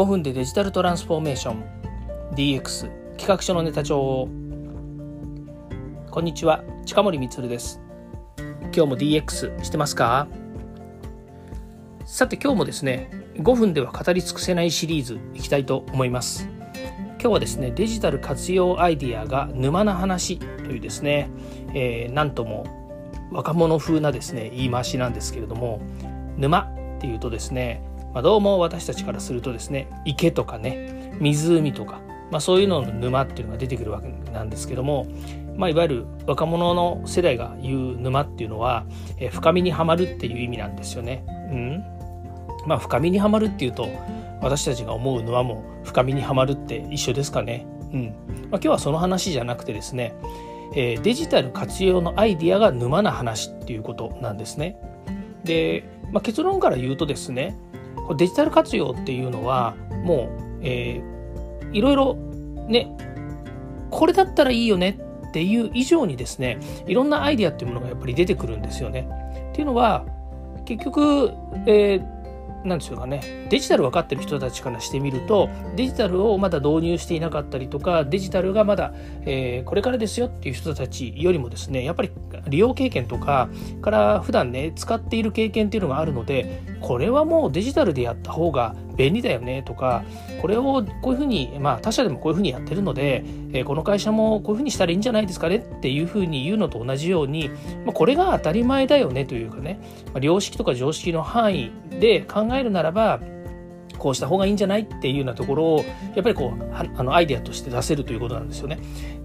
5分でデジタルトランスフォーメーション。DX 企画書のネタ帳こんにちは近森光です。今日も DX してますか？さて今日もですね5分では語り尽くせないシリーズいきたいと思います。今日はですねデジタル活用アイディアが沼な話というですね、えー、なんとも若者風なですね言い回しなんですけれども沼っていうとですね、まあ、どうも私たちからするとですね池とかね湖とか、まあ、そういうのの沼っていうのが出てくるわけなんですけども、まあ、いわゆる若者の世代が言う沼っていうのは、えー、深みにはまるっていう意味なんですよね。うんまあ、深みにはまるっていうと私たちが思う沼も深みにはまるって一緒ですかね。うんまあ、今日はその話じゃなくてですね、えー、デジタル活用のアイディアが沼な話っていうことなんですね。で、まあ、結論から言うとですねデジタル活用っていうのはもう、えー、いろいろねこれだったらいいよねっていう以上にですねいろんなアイディアっていうものがやっぱり出てくるんですよね。っていうのは結局、えーなんでしょうかねデジタル分かってる人たちからしてみるとデジタルをまだ導入していなかったりとかデジタルがまだ、えー、これからですよっていう人たちよりもですねやっぱり利用経験とかから普段ね使っている経験っていうのがあるのでこれはもうデジタルでやった方が便利だよねとかこれをこういうふうにまあ他社でもこういうふうにやってるので、えー、この会社もこういうふうにしたらいいんじゃないですかねっていうふうに言うのと同じように、まあ、これが当たり前だよねというかね、まあ、良識とか常識の範囲で考えるならばこうした方がいいんじゃないっていうようなところをやっぱりこうあのアイデアとして出せるということなんですよね。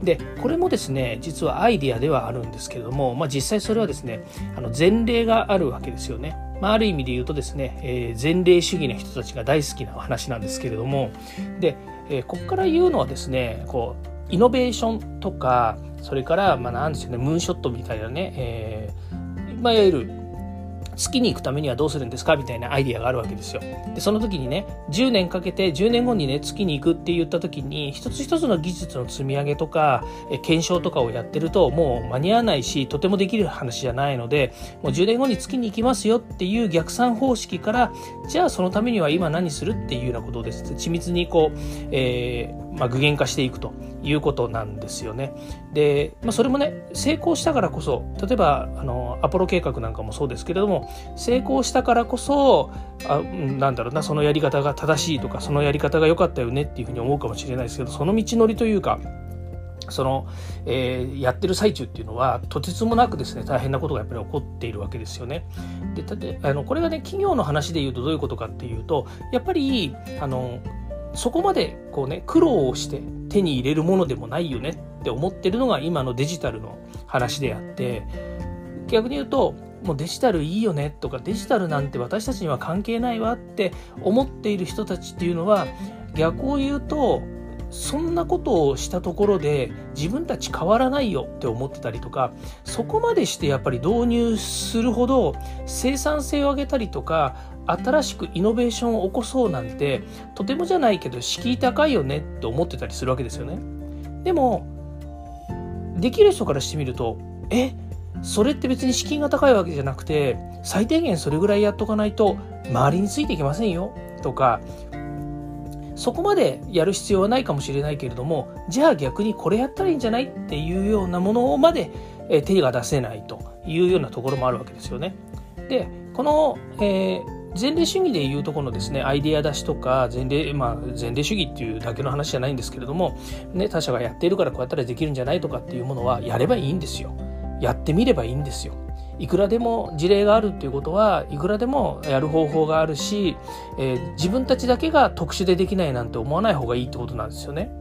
でこれもですね実はアイデアではあるんですけれども、まあ、実際それはですねあの前例があるわけですよね。まあ、ある意味で言うとですね、えー、前例主義の人たちが大好きな話なんですけれどもで、えー、ここから言うのはですねこうイノベーションとかそれからまあ何でしょうねムーンショットみたいなね、えーまあ、いわゆる月に行くためにはどうするんですか？みたいなアイディアがあるわけですよ。でその時にね10年かけて10年後にね月に行くって言った時に一つ一つの技術の積み上げとかえ検証とかをやってるともう間に合わないしとてもできる話じゃないのでもう10年後に月に行きますよっていう逆算方式からじゃあそのためには今何するっていうようなことをです緻密にこう、えーまあ、具現化していくということなんですよね。で、まあ、それもね成功したからこそ例えばあのアポロ計画なんかもそうですけれども成功したからこそあなんだろうなそのやり方が正しいとかそのやり方が良かったよねっていうふうに思うかもしれないですけどその道のりというかその、えー、やってる最中っていうのはとてつもなくですね大変なことがやっぱり起こっているわけですよね。でたてあのこれがね企業の話で言うとどういうことかっていうとやっぱりあのそこまでこうね苦労をして手に入れるものでもないよねって思ってるのが今のデジタルの話であって逆に言うともうデジタルいいよねとかデジタルなんて私たちには関係ないわって思っている人たちっていうのは逆を言うとそんなことをしたところで自分たち変わらないよって思ってたりとかそこまでしてやっぱり導入するほど生産性を上げたりとか新しくイノベーションを起こそうなんてとてもじゃないけど敷居高いよねって思ってたりするわけですよね。でもできる人からしてみるとえそれって別に資金が高いわけじゃなくて最低限それぐらいやっとかないと周りについていけませんよとかそこまでやる必要はないかもしれないけれどもじゃあ逆にこれやったらいいんじゃない？っていうようなものまで手が出せないというようなところもあるわけですよね。でこの、えー前例主義でいうとこのですねアイデア出しとか前例,、まあ、前例主義っていうだけの話じゃないんですけれども、ね、他者がやっているからこうやったらできるんじゃないとかっていうものはやればいいんですよやってみればいいんですよいくらでも事例があるっていうことはいくらでもやる方法があるし、えー、自分たちだけが特殊でできないなんて思わない方がいいってことなんですよね。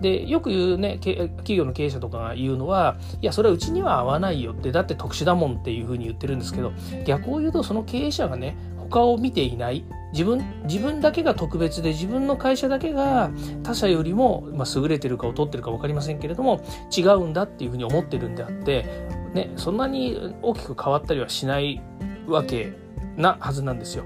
でよく言うね企業の経営者とかが言うのはいやそれはうちには合わないよってだって特殊だもんっていうふうに言ってるんですけど逆を言うとその経営者がねを見ていない自分自分だけが特別で自分の会社だけが他社よりも、まあ、優れてるか劣ってるか分かりませんけれども違うんだっていうふうに思ってるんであって、ね、そんなに大きく変わったりはしないわけなはずなんですよ。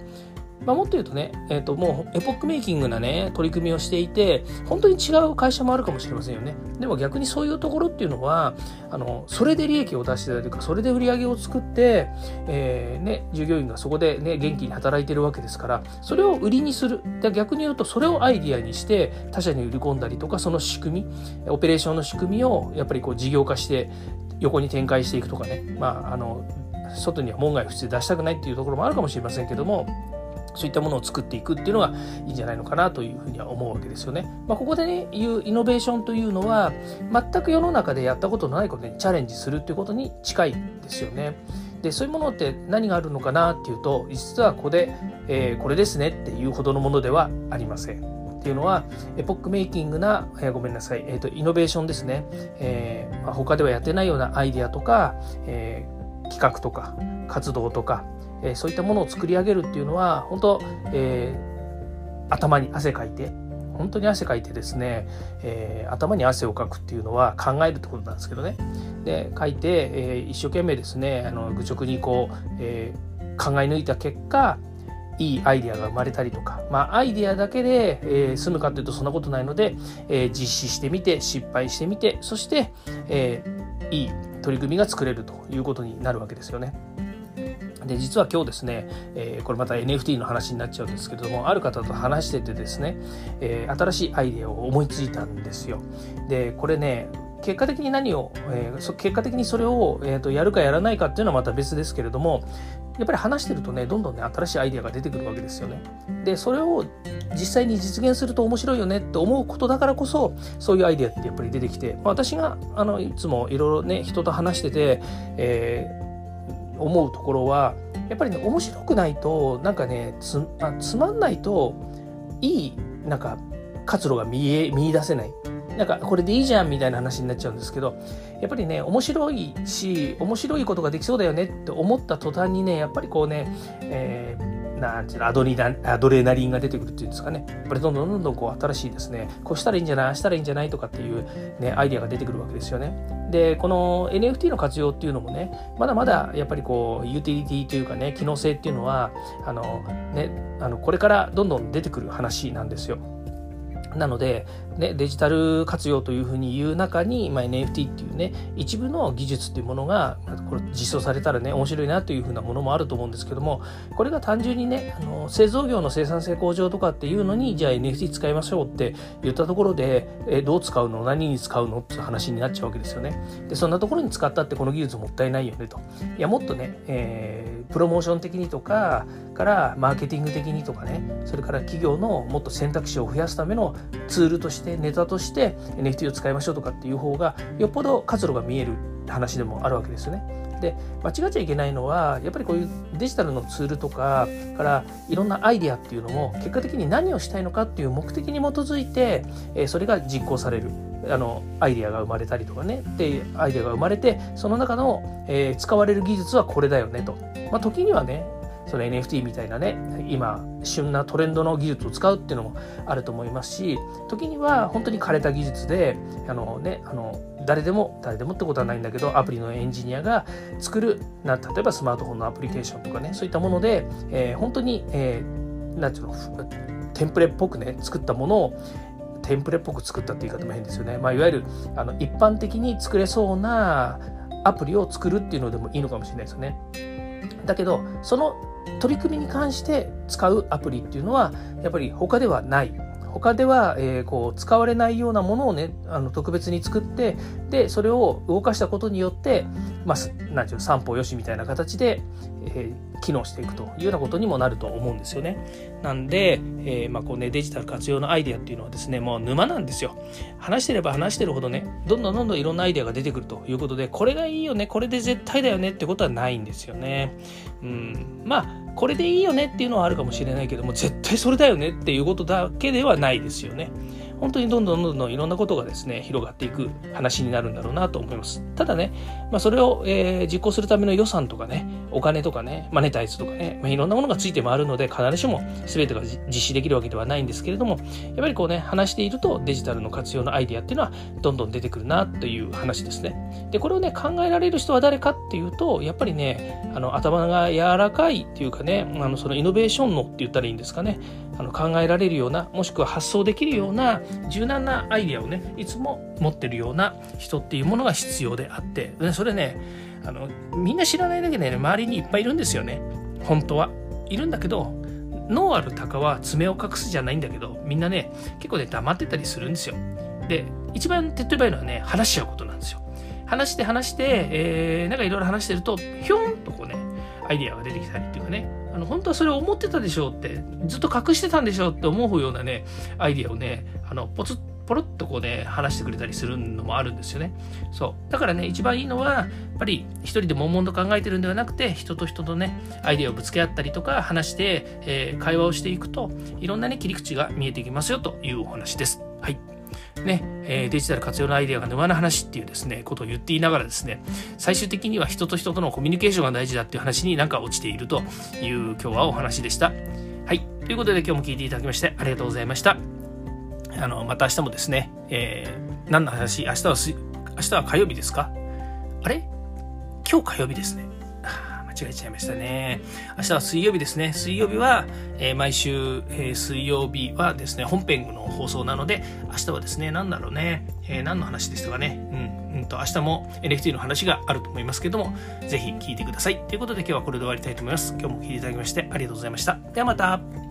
まあ、もっと言うとね、えー、ともうエポックメイキングなね取り組みをしていて本当に違う会社もあるかもしれませんよね。でも逆にそういうところっていうのはあのそれで利益を出してたりとかそれで売り上げを作って、えーね、従業員がそこで、ね、元気に働いてるわけですからそれを売りにする。で逆に言うとそれをアイディアにして他社に売り込んだりとかその仕組みオペレーションの仕組みをやっぱりこう事業化して横に展開していくとかね、まあ、あの外には門外不出で出したくないっていうところもあるかもしれませんけどもそういったものを作っていくっていうのがいいんじゃないのかなというふうには思うわけですよね。まあ、ここでね言うイノベーションというのは全く世の中でやったことのないことにチャレンジするっていうことに近いですよね。でそういうものって何があるのかなっていうと実はここで、えー、これですねっていうほどのものではありません。っていうのはエポックメイキングな、えー、ごめんなさい、えーと、イノベーションですね、えーまあ、他ではやってないようなアイデアとか、えー、企画とか活動とか、えー、そういったものを作り上げるっていうのは本当、えー、頭に汗かいて本当に汗かいてですね、えー、頭に汗をかくっていうのは考えるってことなんですけどねで書いて、えー、一生懸命ですねあの愚直にこう、えー、考え抜いた結果いいアイデアが生まれたりとか、まあ、アイデアだけで、えー、済むかというとそんなことないので、え、実施してみて失敗してみてそして、えー、いい取り組みが作れるということになるわけですよね。で実は今日ですね、えー、これまた NFT の話になっちゃうんですけれどもある方と話しててですね、えー、新しいアイデアを思いついたんですよ。でこれね結果的に何を、えー、結果的にそれを、えーと、やるかやらないかっていうのはまた別ですけれどもやっぱり話してるとねどんどんね新しいアイデアが出てくるわけですよね。でそれを実際に実現すると面白いよねって思うことだからこそそういうアイデアってやっぱり出てきて、まあ、私があのいつもいろいろね人と話してて、えー思うところはやっぱりね面白くないとなんかねつあつまんないといいなんか活路が見え見出せない。なんかこれでいいじゃんみたいな話になっちゃうんですけどやっぱりね面白いし面白いことができそうだよねって思った途端にねやっぱりこうね、えーなんていうのアドリナアドレナリンが出てくるっていうんですかね。やっぱりどんどんどんどんこう新しいですね。こうしたらいいんじゃないあしたらいいんじゃないとかっていう、ね、アイデアが出てくるわけですよね。でこの NFT の活用っていうのもねまだまだやっぱりこうユーティリティというかね機能性っていうのはあの、ね、あのこれからどんどん出てくる話なんですよ。なので、ね、デジタル活用というふうに言う中に、まあ、NFT っていうね一部の技術っていうものがこれ実装されたらね面白いなというふうなものもあると思うんですけどもこれが単純にねあの製造業の生産性向上とかっていうのにじゃあ NFT 使いましょうって言ったところでえどう使うの？何に使うの？って話になっちゃうわけですよね。でそんなところに使ったってこの技術もったいないよねと。いやもっとね、えー、プロモーション的にとかからマーケティング的にとかねそれから企業のもっと選択肢を増やすためのツールとしてネタとして NFT を使いましょうとかっていう方がよっぽど活路が見える話でもあるわけですよね。で間違っちゃいけないのはやっぱりこういうデジタルのツールとかからいろんなアイデアっていうのも結果的に何をしたいのかっていう目的に基づいて、えそれが実行される。あのアイデアが生まれたりとかね。でアイデアが生まれてその中の、えー、使われる技術はこれだよねと、まあ、時にはねその NFT みたいなね今旬なトレンドの技術を使うっていうのもあると思いますし時には本当に枯れた技術であのねあの誰でも誰でもってことはないんだけどアプリのエンジニアが作るな例えばスマートフォンのアプリケーションとかねそういったもので、えー、本当に、えー、ていうのテンプレっぽくね作ったものをテンプレっぽく作ったって言い方も変ですよね、まあ、いわゆるあの一般的に作れそうなアプリを作るっていうのでもいいのかもしれないですよね。だけどその取り組みに関して使うアプリっていうのはやっぱり他ではない。他では、えー、こう使われないようなものをねあの特別に作ってでそれを動かしたことによって、まあ、なんていう散歩よしみたいな形で、えー、機能していくというようなことにもなると思うんですよね。なんで、えー、まあこうね、デジタル活用のアイデアっていうのはですねもう沼なんですよ。話してれば話してるほどねどんどんどんどんいろんなアイデアが出てくるということでこれがいいよねこれで絶対だよねってことはないんですよね。うん、まあこれでいいよねっていうのはあるかもしれないけども絶対それだよねっていうことだけではないですよね。本当にどんどんどんどんいろんなことがですね広がっていく話になるんだろうなと思います。ただね、まあ、それを、えー、実行するための予算とかねお金とかねマネタイズとかね、まあ、いろんなものがついて回るので必ずしも全てが実施できるわけではないんですけれどもやっぱりこうね話しているとデジタルの活用のアイディアっていうのはどんどん出てくるなという話ですね。でこれをね考えられる人は誰かっていうとやっぱりねあの頭が柔らかいっていうかねあのそのイノベーションのって言ったらいいんですかね。あの考えられるようなもしくは発想できるような柔軟なアイデアをねいつも持ってるような人っていうものが必要であってそれねあのみんな知らないだけでね周りにいっぱいいるんですよね。本当は。いるんだけど脳ある鷹は爪を隠すじゃないんだけどみんなね結構ね黙ってたりするんですよ。で一番手っ取り早いのはね話しちゃうことなんですよ。話して話して、えー、なんかいろいろ話してるとひょんとこうねアイデアが出てきたりっていうかね。あの本当はそれを思ってたでしょうってずっと隠してたんでしょうって思うようなねアイディアをねあのポツッポロッとこうね話してくれたりするのもあるんですよね。そう。だからね一番いいのはやっぱり一人で悶々と考えてるんではなくて人と人とねアイデアをぶつけ合ったりとか話して、えー、会話をしていくといろんなね切り口が見えてきますよというお話です。はい。ねえ、デジタル活用のアイデアが沼の話っていうですねことを言っていながらですね最終的には人と人とのコミュニケーションが大事だっていう話になんか落ちているという今日はお話でした。はい。ということで今日も聞いていただきましてありがとうございました。あの、また明日もですね、えー、何の話明日は、明日は火曜日ですか？あれ？今日火曜日ですね。間違えちゃいましたね。明日は水曜日ですね。水曜日は、えー、毎週、えー、水曜日はですね、本編の放送なので、明日はですね、何だろうね、えー、何の話でしたかね。うん、うんと、明日も NFT の話があると思いますけども、ぜひ聞いてください。ということで今日はこれで終わりたいと思います。今日も聞いていただきましてありがとうございました。ではまた。